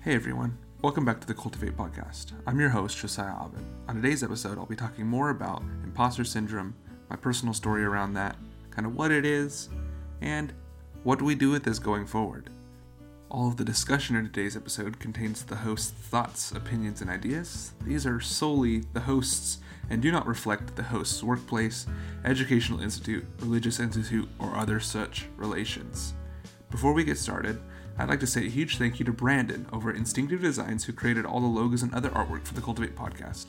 Hey everyone, welcome back to the Cultivate Podcast. I'm your host, Josiah Abed. On today's episode, I'll be talking more about imposter syndrome, my personal story around that, kind of what it is, and what do we do with this going forward. All of the discussion in today's episode contains the host's thoughts, opinions, and ideas. These are solely the host's and do not reflect the host's workplace, educational institute, religious institute, or other such relations. Before we get started, I'd like to say a huge thank you to Brandon over at Instinctive Designs who created all the logos and other artwork for the Cultivate podcast.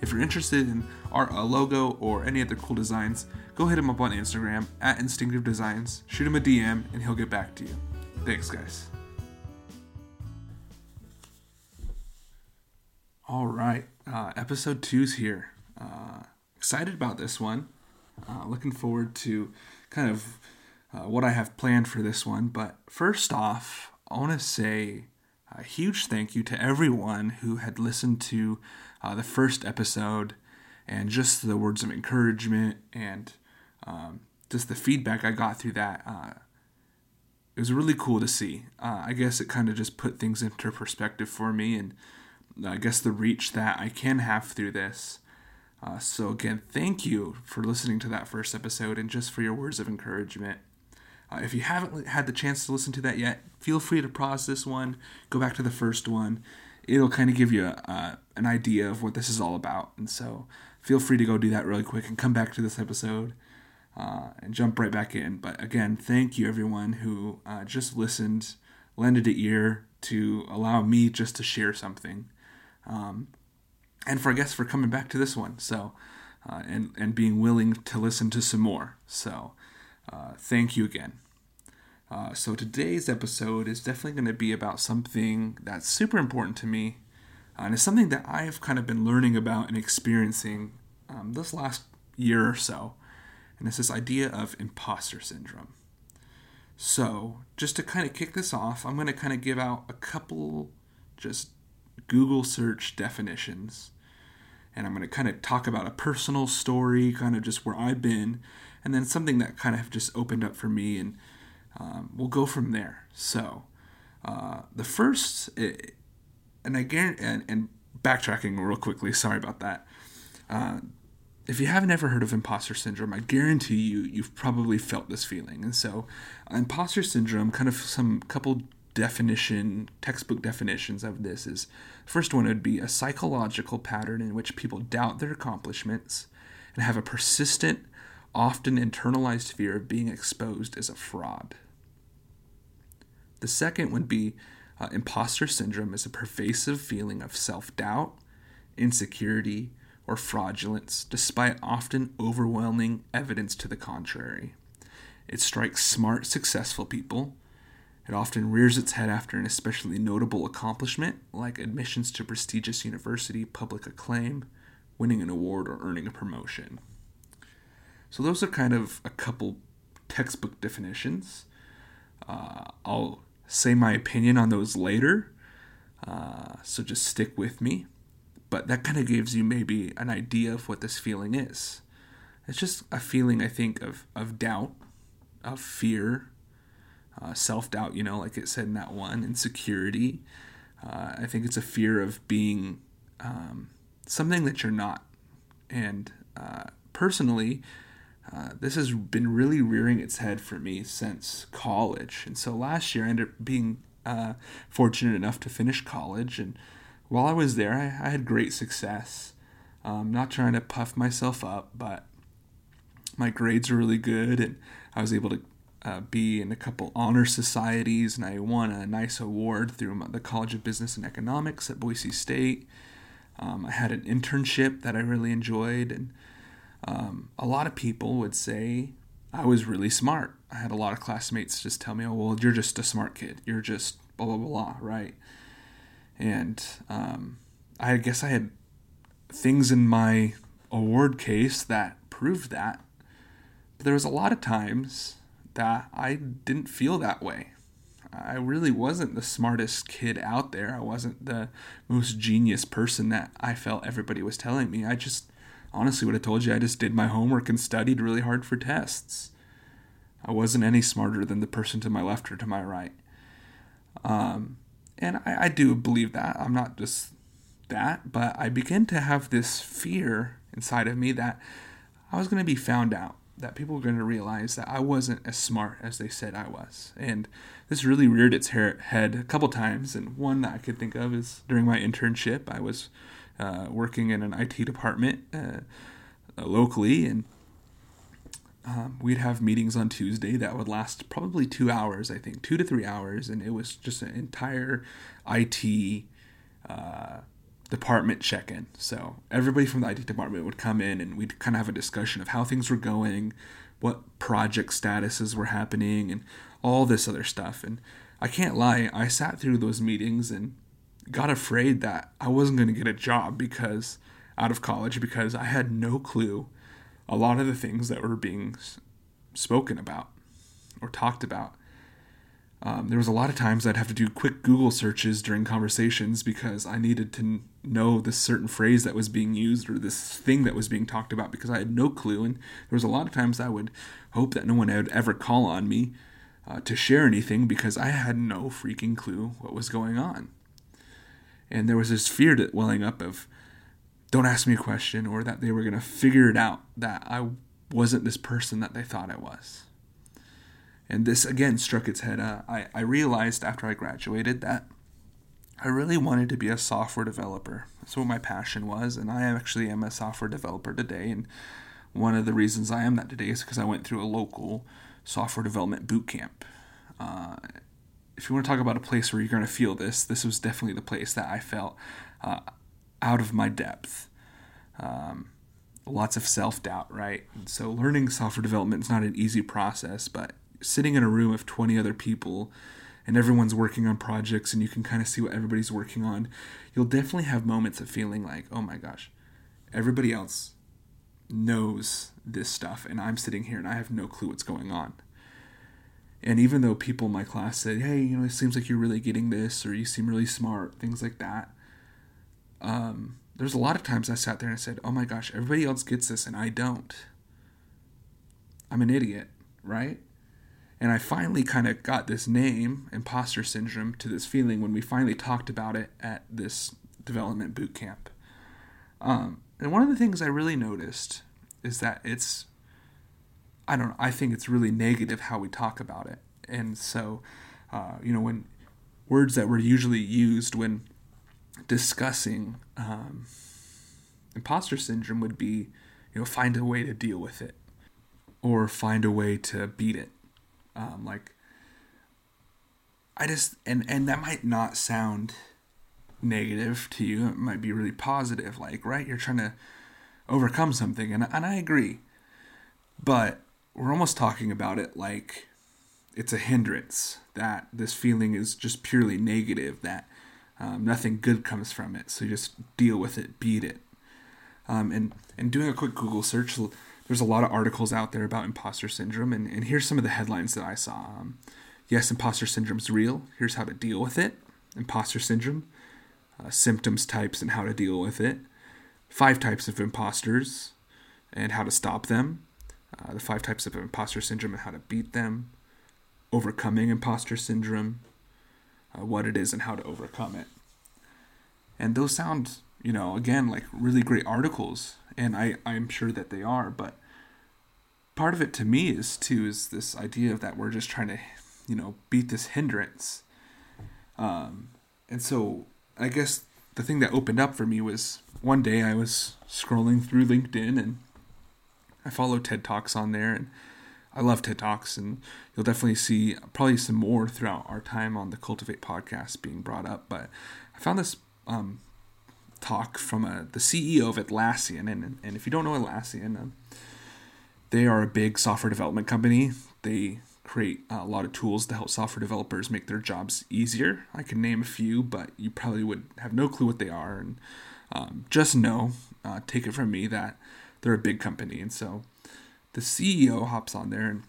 If you're interested in our a logo or any other cool designs, go hit him up on Instagram at Instinctive Designs, shoot him a DM, and he'll get back to you. Thanks, guys. All right, uh, episode two's here. Uh, excited about this one. Uh, looking forward to kind of uh, what I have planned for this one. But first off, I want to say a huge thank you to everyone who had listened to uh, the first episode and just the words of encouragement and um, just the feedback I got through that. Uh, it was really cool to see. Uh, I guess it kind of just put things into perspective for me and I guess the reach that I can have through this. Uh, so, again, thank you for listening to that first episode and just for your words of encouragement. Uh, if you haven't had the chance to listen to that yet, feel free to pause this one, go back to the first one. It'll kind of give you uh, an idea of what this is all about. And so, feel free to go do that really quick and come back to this episode uh, and jump right back in. But again, thank you everyone who uh, just listened, lended an ear to allow me just to share something. Um, and for I guess for coming back to this one. So, uh, and and being willing to listen to some more. So, thank you again. Uh, so today's episode is definitely going to be about something that's super important to me, uh, and it's something that I've kind of been learning about and experiencing um, this last year or so, and it's this idea of imposter syndrome. So, just to kind of kick this off, I'm going to kind of give out a couple just Google search definitions and I'm going to kind of talk about a personal story, kind of just where I've been, and then something that kind of just opened up for me, and um, we'll go from there. So, uh, the first, eh, and I guarantee, and, and, backtracking real quickly, sorry about that. Uh, if you haven't ever heard of imposter syndrome, I guarantee you you've probably felt this feeling. And so, imposter syndrome, kind of some couple definition, textbook definitions of this is first one would be a psychological pattern in which people doubt their accomplishments and have a persistent, often internalized fear of being exposed as a fraud. The second would be uh, imposter syndrome is a pervasive feeling of self doubt, insecurity, or fraudulence, despite often overwhelming evidence to the contrary. It strikes smart, successful people it often rears its head after an especially notable accomplishment, like admissions to prestigious university, public acclaim, winning an award, or earning a promotion. So, those are kind of a couple textbook definitions. Uh, I'll say my opinion on those later, uh, so just stick with me. But that kind of gives you maybe an idea of what this feeling is. It's just a feeling, I think, of, of doubt, of fear, uh, self doubt, you know, like it said in that one, insecurity. Uh, I think it's a fear of being um, something that you're not. And uh, personally, uh, this has been really rearing its head for me since college. And so last year, I ended up being uh, fortunate enough to finish college. And while I was there, I, I had great success. Um, not trying to puff myself up, but my grades were really good, and I was able to uh, be in a couple honor societies, and I won a nice award through the College of Business and Economics at Boise State. Um, I had an internship that I really enjoyed, and um, a lot of people would say I was really smart. I had a lot of classmates just tell me, "Oh, well, you're just a smart kid. You're just blah blah blah, right?" And um, I guess I had things in my award case that proved that. But there was a lot of times that I didn't feel that way. I really wasn't the smartest kid out there. I wasn't the most genius person that I felt everybody was telling me. I just honestly would have told you I just did my homework and studied really hard for tests. I wasn't any smarter than the person to my left or to my right. Um, And I, I do believe that. I'm not just that, but I begin to have this fear inside of me that I was going to be found out, that people were going to realize that I wasn't as smart as they said I was. And this really reared its head a couple times. And one that I could think of is during my internship, I was uh, working in an IT department uh, locally, and um, we'd have meetings on Tuesday that would last probably two hours, I think, two to three hours, and it was just an entire IT uh, department check in. So everybody from the IT department would come in, and we'd kind of have a discussion of how things were going, what project statuses were happening, and all this other stuff. And I can't lie, I sat through those meetings and got afraid that I wasn't going to get a job because out of college because I had no clue a lot of the things that were being spoken about or talked about. Um, there was a lot of times I'd have to do quick Google searches during conversations because I needed to know this certain phrase that was being used or this thing that was being talked about because I had no clue. And there was a lot of times I would hope that no one would ever call on me uh, to share anything because I had no freaking clue what was going on. And there was this fear that welling up of don't ask me a question or that they were going to figure it out that I wasn't this person that they thought I was. And this again struck its head. Uh, I, I realized after I graduated that I really wanted to be a software developer. That's what my passion was, and I actually am a software developer today. And one of the reasons I am that today is because I went through a local software development boot camp. Uh, if you want to talk about a place where you're going to feel this, this was definitely the place that I felt uh, out of my depth. Um, lots of self doubt, right? And so learning software development is not an easy process, but sitting in a room of 20 other people and everyone's working on projects and you can kind of see what everybody's working on, you'll definitely have moments of feeling like, oh my gosh, everybody else knows this stuff and I'm sitting here and I have no clue what's going on. And even though people in my class said, hey, you know, it seems like you're really getting this or you seem really smart, things like that, um, there's a lot of times I sat there and I said, oh my gosh, everybody else gets this and I don't. I'm an idiot, right? And I finally kind of got this name, imposter syndrome, to this feeling when we finally talked about it at this development boot camp. Um, and one of the things I really noticed is that it's, I don't I think it's really negative how we talk about it. And so, uh, you know, when words that were usually used when discussing um, imposter syndrome would be, you know, find a way to deal with it or find a way to beat it. Um, like, I just, and, and that might not sound negative to you. It might be really positive. Like, right? You're trying to overcome something. And, and I agree. But we're almost talking about it like it's a hindrance, that this feeling is just purely negative, that um, nothing good comes from it. So just deal with it, beat it. Um, and, and doing a quick Google search, there's a lot of articles out there about imposter syndrome. And, and here's some of the headlines that I saw. Um, yes, imposter syndrome is real. Here's how to deal with it. Imposter syndrome, uh, symptoms, types, and how to deal with it. Five types of imposters and how to stop them. Uh, the five types of imposter syndrome and how to beat them. Overcoming imposter syndrome uh, what it is and how to overcome it. And those sound, you know, again, like really great articles, and I, I'm sure that they are, but part of it to me is too is this idea of that we're just trying to, you know, beat this hindrance. Um, and so I guess the thing that opened up for me was one day I was scrolling through LinkedIn and I follow TED Talks on there and I love TED Talks, and you'll definitely see probably some more throughout our time on the Cultivate podcast being brought up. But I found this um, talk from a, uh, the CEO of Atlassian, and, and if you don't know Atlassian, um, they are a big software development company. They create a lot of tools to help software developers make their jobs easier. I can name a few, but you probably would have no clue what they are. And um, just know, uh, take it from me, that they're a big company. And so the CEO hops on there and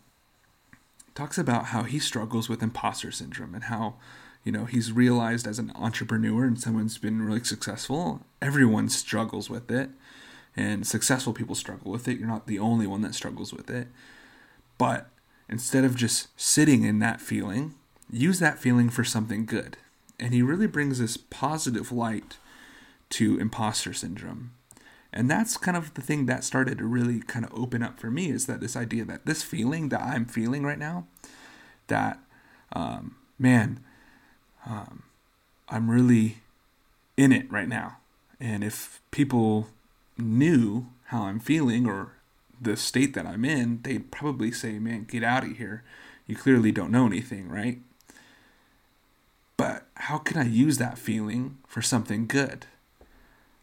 talks about how he struggles with imposter syndrome and how you know he's realized as an entrepreneur and someone's been really successful everyone struggles with it and successful people struggle with it you're not the only one that struggles with it but instead of just sitting in that feeling use that feeling for something good and he really brings this positive light to imposter syndrome. And that's kind of the thing that started to really kind of open up for me is that this idea that this feeling that I'm feeling right now, that, um, man, um, I'm really in it right now. And if people knew how I'm feeling or the state that I'm in, they'd probably say, man, get out of here. You clearly don't know anything, right? But how can I use that feeling for something good?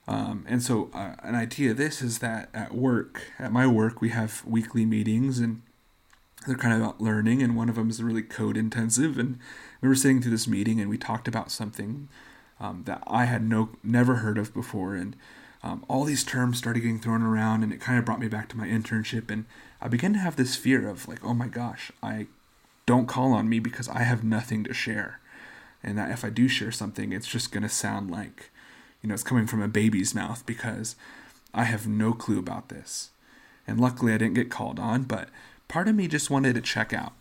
Um, and so, uh, an idea of this is that at work, at my work, we have weekly meetings and they're kind of about learning, and one of them is really code intensive. And we were sitting through this meeting and we talked about something um, that I had no never heard of before, and um, all these terms started getting thrown around, and it kind of brought me back to my internship, and I began to have this fear of like, oh my gosh, I don't call on me because I have nothing to share, and that if I do share something, it's just gonna sound like you know, it's coming from a baby's mouth because I have no clue about this. And luckily I didn't get called on, but part of me just wanted to check out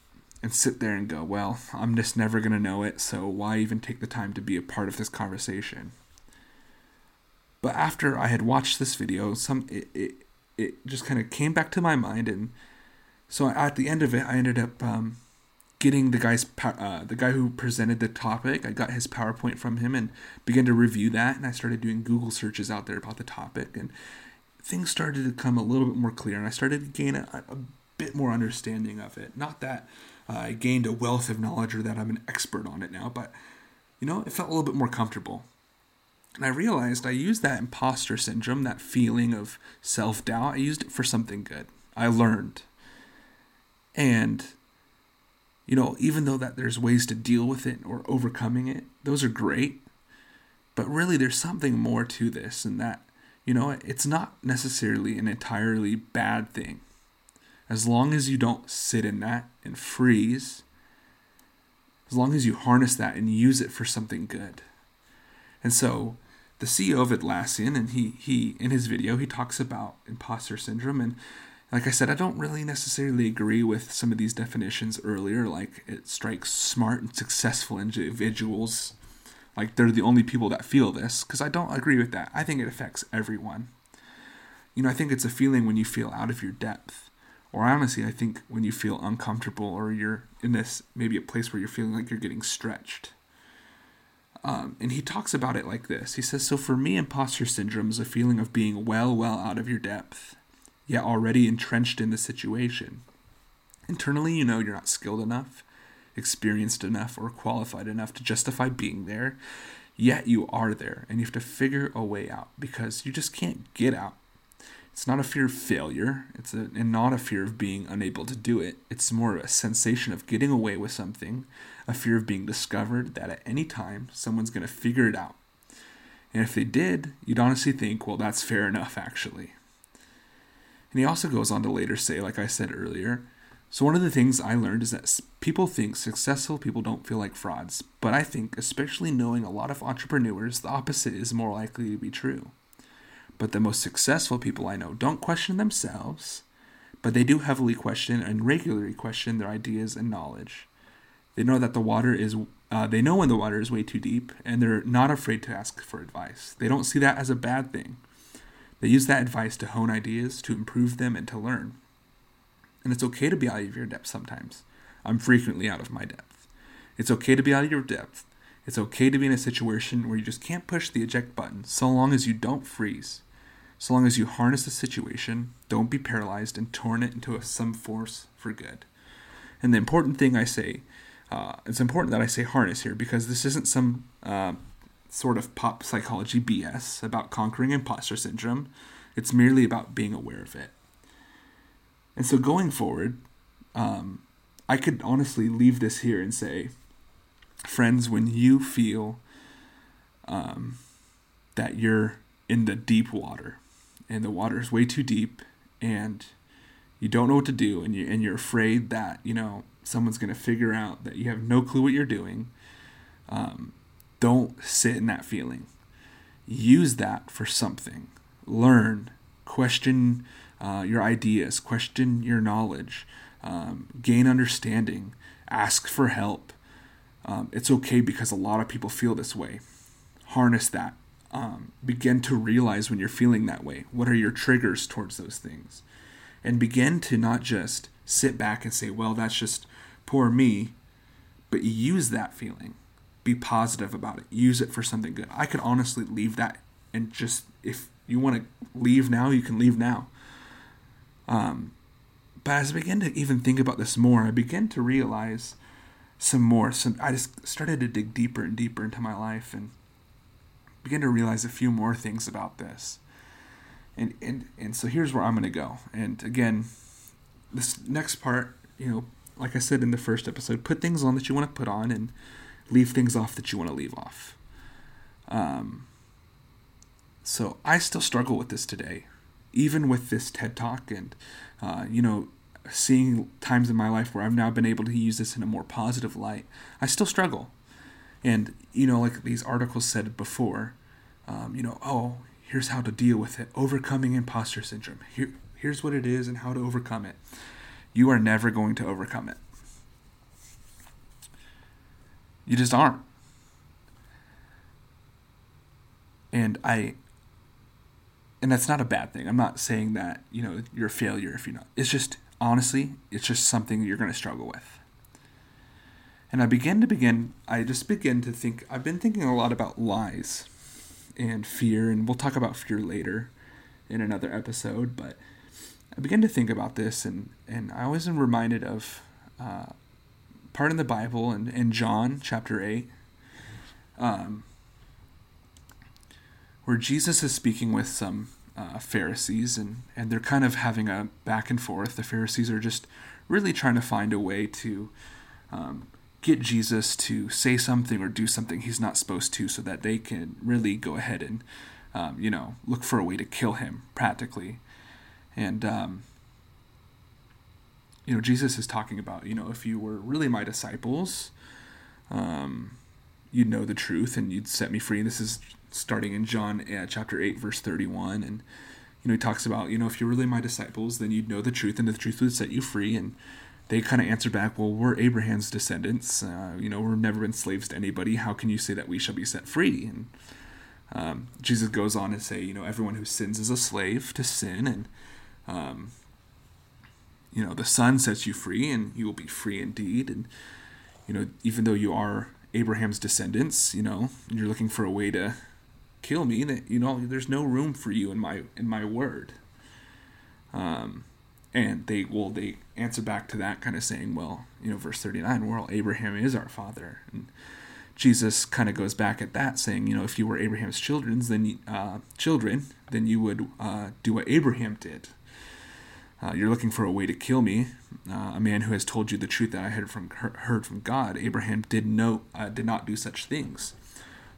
and sit there and go, well, I'm just never going to know it, so why even take the time to be a part of this conversation? But after I had watched this video, some it, it, it just kind of came back to my mind and so at the end of it, I ended up um, getting the guy's uh, the guy who presented the topic. I got his PowerPoint from him and began to review that. And I started doing Google searches out there about the topic, and things started to come a little bit more clear. And I started to gain a, a bit more understanding of it. Not that uh, I gained a wealth of knowledge or that I'm an expert on it now, but you know, it felt a little bit more comfortable. And I realized I used that imposter syndrome, that feeling of self doubt. I used it for something good. I learned. And you know, even though that there's ways to deal with it or overcoming it, those are great. But really, there's something more to this, and that, you know, it's not necessarily an entirely bad thing. As long as you don't sit in that and freeze, as long as you harness that and use it for something good. And so, the CEO of Atlassian, and he he in his video he talks about imposter syndrome, and like I said, I don't really necessarily agree with some of these definitions earlier. Like it strikes smart and successful individuals like they're the only people that feel this, because I don't agree with that. I think it affects everyone. You know, I think it's a feeling when you feel out of your depth. Or honestly, I think when you feel uncomfortable or you're in this maybe a place where you're feeling like you're getting stretched. Um, and he talks about it like this. He says, So for me, imposter syndrome is a feeling of being well, well out of your depth yet already entrenched in the situation. Internally, you know you're not skilled enough, experienced enough, or qualified enough to justify being there, yet you are there, and you have to figure a way out because you just can't get out. It's not a fear of failure, it's a, and not a fear of being unable to do it. It's more of a sensation of getting away with something, a fear of being discovered that at any time someone's going to figure it out. And if they did, you'd honestly think, well, that's fair enough, actually. And he also goes on to later say, like I said earlier, so one of the things I learned is that people think successful people don't feel like frauds, but I think, especially knowing a lot of entrepreneurs, the opposite is more likely to be true. But the most successful people I know don't question themselves, but they do heavily question and regularly question their ideas and knowledge. They know that the water is uh, they know when the water is way too deep, and they're not afraid to ask for advice. They don't see that as a bad thing. They use that advice to hone ideas, to improve them, and to learn. And it's okay to be out of your depth sometimes. I'm frequently out of my depth. It's okay to be out of your depth. It's okay to be in a situation where you just can't push the eject button so long as you don't freeze. So long as you harness the situation, don't be paralyzed, and turn it into a, some force for good. And the important thing I say, uh, it's important that I say harness here because this isn't some uh, sort of pop psychology BS about conquering imposter syndrome. It's merely about being aware of it. And so going forward, um, I could honestly leave this here and say, friends, when you feel um, that you're in the deep water and the water is way too deep and you don't know what to do and you and you're afraid that you know someone's going to figure out that you have no clue what you're doing um, don't sit in that feeling. Use that for something. Learn, question uh, your ideas, question your knowledge, um, gain understanding, ask for help. Um, it's okay because a lot of people feel this way. Harness that. Um, begin to realize when you're feeling that way. What are your triggers towards those things? And begin to not just sit back and say, well, that's just poor me, but use that feeling. Be positive about it. Use it for something good. I could honestly leave that and just, if you want to leave now, you can leave now. Um, but as I began to even think about this more, I began to realize some more. Some I just started to dig deeper and deeper into my life and began to realize a few more things about this. And and and so here's where I'm going to go. And again, this next part, you know, like I said in the first episode, put things on that you want to put on and leave things off that you want to leave off. Um, so I still struggle with this today, even with this TED Talk and, uh, you know, seeing times in my life where I've now been able to use this in a more positive light. I still struggle. And, you know, like these articles said before, um, you know, oh, here's how to deal with it overcoming imposter syndrome. Here, here's what it is and how to overcome it. You are never going to overcome it. You just aren't. And I and that's not a bad thing. I'm not saying that, you know, you're a failure if you're not. It's just honestly, it's just something you're going to struggle with. And I begin to begin I just begin to think I've been thinking a lot about lies and fear and we'll talk about fear later in another episode, but I began to think about this, and, and I was reminded of uh, part in the Bible in, in John chapter 8, um, where Jesus is speaking with some uh, Pharisees, and, and they're kind of having a back and forth. The Pharisees are just really trying to find a way to um, get Jesus to say something or do something he's not supposed to so that they can really go ahead and, um, you know, look for a way to kill him practically. And, um, you know, Jesus is talking about, you know, if you were really my disciples, um, you'd know the truth and you'd set me free. And this is starting in John uh, chapter 8, verse 31. And, you know, he talks about, you know, if you're really my disciples, then you'd know the truth and the truth would set you free. And they kind of answer back, well, we're Abraham's descendants. Uh, you know, we've never been slaves to anybody. How can you say that we shall be set free? And um, Jesus goes on to say, you know, everyone who sins is a slave to sin. And, um, you know, the Son sets you free, and you will be free indeed. And you know, even though you are Abraham's descendants, you know, you're looking for a way to kill me, that you know, there's no room for you in my in my word. Um, and they will they answer back to that, kind of saying, well, you know, verse thirty nine, well, Abraham is our father, and Jesus kind of goes back at that, saying, you know, if you were Abraham's children's, then uh, children, then you would uh, do what Abraham did. Uh, you're looking for a way to kill me, uh, a man who has told you the truth that I heard from heard from God. Abraham did no uh, did not do such things.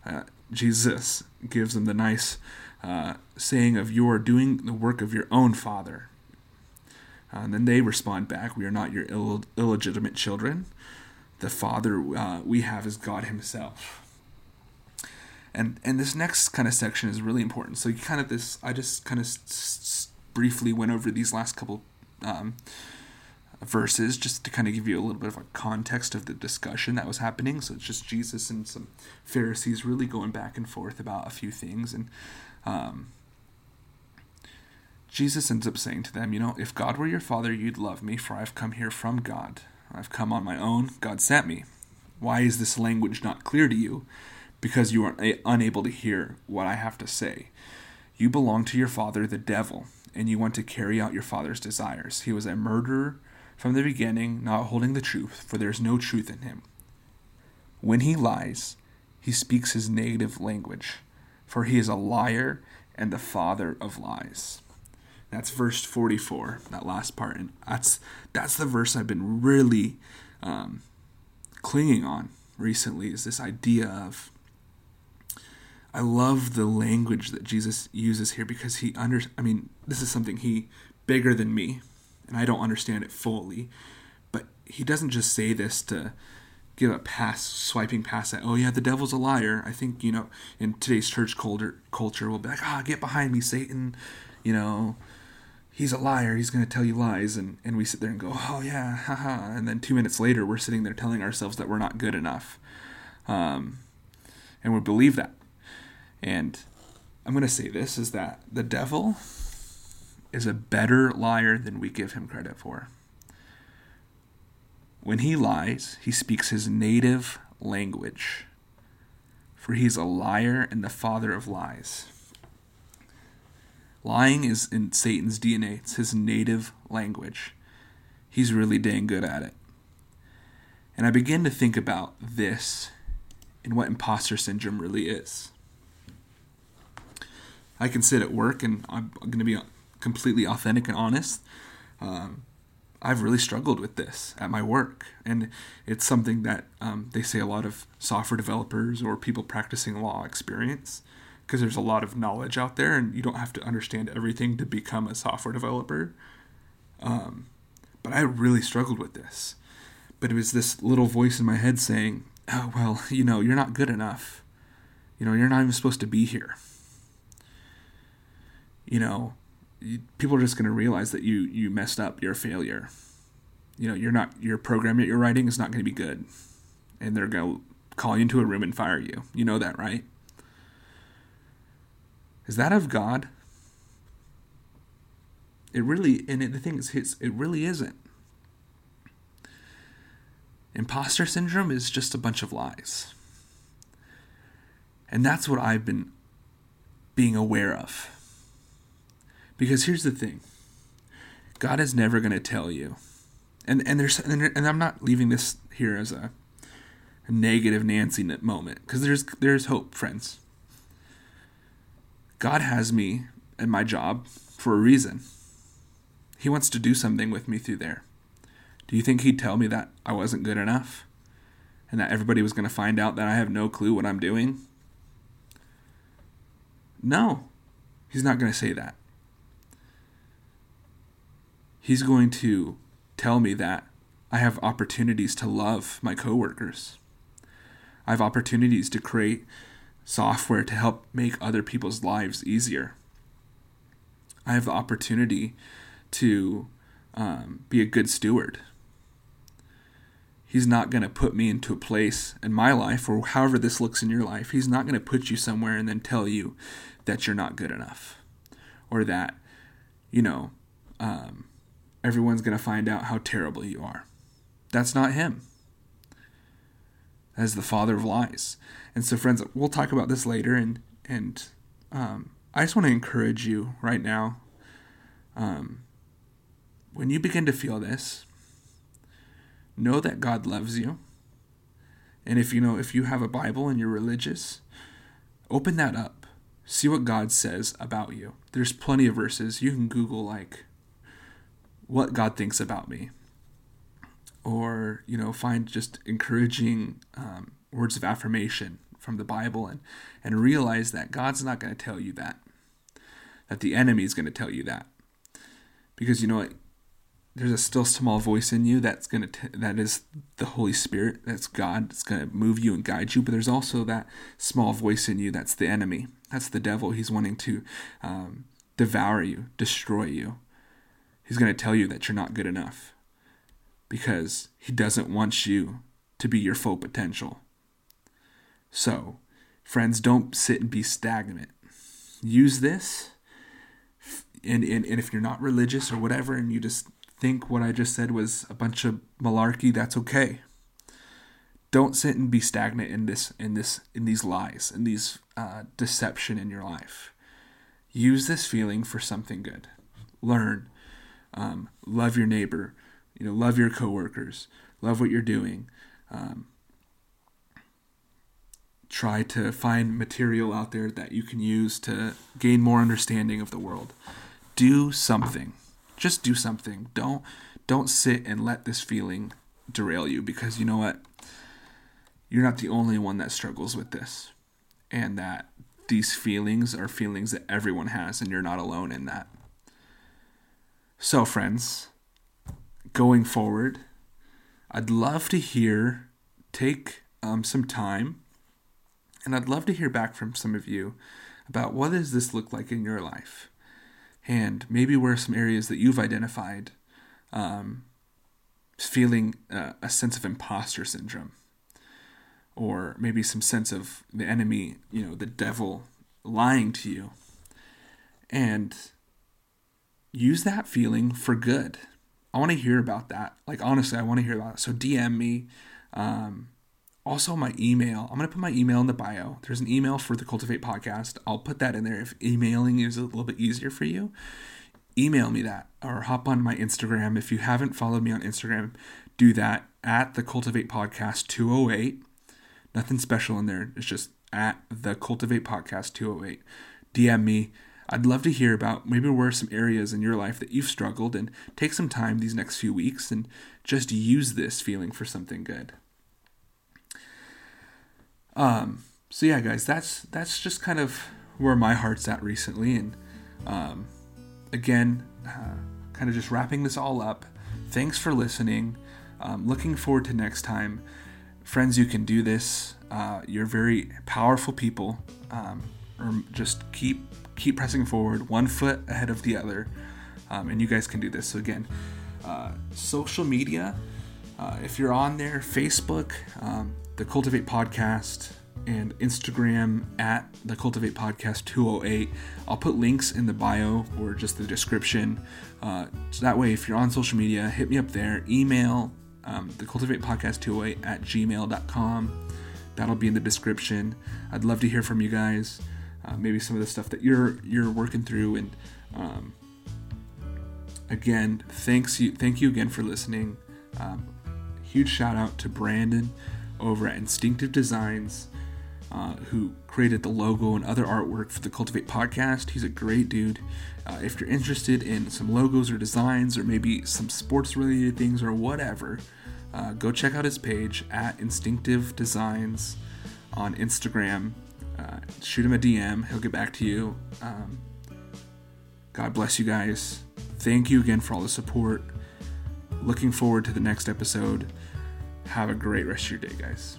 Uh, Jesus gives them the nice uh, saying of "You are doing the work of your own father." Uh, and then they respond back, "We are not your Ill- illegitimate children. The father we have is God Himself." And and this next kind of section is really important. So you kind of this I just kind of. S- briefly went over these last couple um, verses just to kind of give you a little bit of a context of the discussion that was happening. So it's just Jesus and some Pharisees really going back and forth about a few things. And um, Jesus ends up saying to them, You know, if God were your father, you'd love me, for I've come here from God. I've come on my own. God sent me. Why is this language not clear to you? Because you are unable to hear what I have to say. You belong to your father, the devil and you want to carry out your father's desires. He was a murderer from the beginning, not holding the truth, for there is no truth in him. When he lies, he speaks his negative language, for he is a liar and the father of lies. That's verse 44, that last part. And that's, that's the verse I've been really um, clinging on recently, is this idea of I love the language that Jesus uses here because he under I mean, this is something he bigger than me and I don't understand it fully. But he doesn't just say this to give a pass swiping past that, oh yeah, the devil's a liar. I think, you know, in today's church culture culture we'll be like, ah, oh, get behind me, Satan, you know, he's a liar, he's gonna tell you lies and, and we sit there and go, Oh yeah, haha and then two minutes later we're sitting there telling ourselves that we're not good enough um, and we believe that. And I'm going to say this is that the devil is a better liar than we give him credit for. When he lies, he speaks his native language, for he's a liar and the father of lies. Lying is in Satan's DNA, it's his native language. He's really dang good at it. And I begin to think about this and what imposter syndrome really is. I can sit at work and I'm going to be completely authentic and honest. Um, I've really struggled with this at my work. And it's something that um, they say a lot of software developers or people practicing law experience because there's a lot of knowledge out there and you don't have to understand everything to become a software developer. Um, but I really struggled with this. But it was this little voice in my head saying, oh, well, you know, you're not good enough. You know, you're not even supposed to be here. You know, people are just going to realize that you you messed up. You're a failure. You know, you're not your program that you're writing is not going to be good, and they're going to call you into a room and fire you. You know that, right? Is that of God? It really, and it, the thing is, it really isn't. Imposter syndrome is just a bunch of lies. And that's what I've been being aware of. Because here's the thing God is never going to tell you. And, and there's and, and I'm not leaving this here as a, a negative Nancy moment because there's there's hope, friends. God has me at my job for a reason. He wants to do something with me through there. Do you think he'd tell me that I wasn't good enough? And that everybody was going to find out that I have no clue what I'm doing? No, he's not going to say that. He's going to tell me that I have opportunities to love my coworkers. I have opportunities to create software to help make other people's lives easier. I have the opportunity to um, be a good steward He's not going to put me into a place in my life, or however this looks in your life. He's not going to put you somewhere and then tell you that you're not good enough, or that, you know, um, everyone's going to find out how terrible you are. That's not Him. As the father of lies. And so, friends, we'll talk about this later. And and um, I just want to encourage you right now. Um, when you begin to feel this, know that God loves you. And if you know, if you have a Bible and you're religious, open that up. See what God says about you. There's plenty of verses. You can Google, like, what God thinks about me. Or, you know, find just encouraging um, words of affirmation from the Bible and, and realize that God's not going to tell you that. That the enemy is going to tell you that. Because, you know what? there's a still small voice in you that's gonna t- that is the Holy Spirit, that's God, that's gonna move you and guide you. But there's also that small voice in you that's the enemy, that's the devil. He's wanting to um, devour you, destroy you. He's gonna tell you that you're not good enough because he doesn't want you to be your full potential. So, friends, don't sit and be stagnant. Use this and, and, and if you're not religious or whatever and you just think what I just said was a bunch of malarkey, that's okay. Don't sit and be stagnant in this in this in these lies in these uh, deception in your life. Use this feeling for something good. Learn, um, love your neighbor, you know, love your coworkers, love what you're doing. Um, try to find material out there that you can use to gain more understanding of the world. Do something just do something. Don't don't sit and let this feeling derail you because you know what? You're not the only one that struggles with this. And that these feelings are feelings that everyone has and you're not alone in that. So friends, going forward, I'd love to hear take um, some time and I'd love to hear back from some of you about what does this look like in your life? and maybe where are some areas that you've identified um, feeling uh, a sense of imposter syndrome. or maybe some sense of the enemy, you know, the devil lying to you. And use that feeling for good. I want to hear about that. Like, honestly, I want to hear about it. So, DM me. Um, also, my email. I'm going to put my email in the bio. There's an email for the Cultivate podcast. I'll put that in there if emailing is a little bit easier for you. Email me that or hop on my Instagram. If you haven't followed me on Instagram, do that at the Cultivate Podcast 208. Nothing special in there. It's just at the Cultivate Podcast 208. DM me. I'd love to hear about maybe where some areas in your life that you've struggled and take some time these next few weeks and just use this feeling for something good. Um, so yeah, guys, that's that's just kind of where my heart's at recently, and um, again, uh, kind of just wrapping this all up. Thanks for listening. Um, looking forward to next time, friends. You can do this. Uh, you're very powerful people. Um, or just keep keep pressing forward, one foot ahead of the other, um, and you guys can do this. So again, uh, social media. Uh, if you're on there, Facebook, um, the Cultivate Podcast, and Instagram at the Cultivate Podcast 208. I'll put links in the bio or just the description. Uh, so that way, if you're on social media, hit me up there. Email um, the Cultivate Podcast 208 at gmail.com. That'll be in the description. I'd love to hear from you guys. Uh, maybe some of the stuff that you're you're working through and um, again thanks you thank you again for listening um, huge shout out to brandon over at Instinctive Designs, uh, who created the logo and other artwork for the Cultivate podcast. He's a great dude. Uh, if you're interested in some logos or designs, or maybe some sports related things or whatever, uh, go check out his page at Instinctive Designs on Instagram. Uh, shoot him a DM, he'll get back to you. Um, God bless you guys. Thank you again for all the support. Looking forward to the next episode. Have a great rest of your day, guys.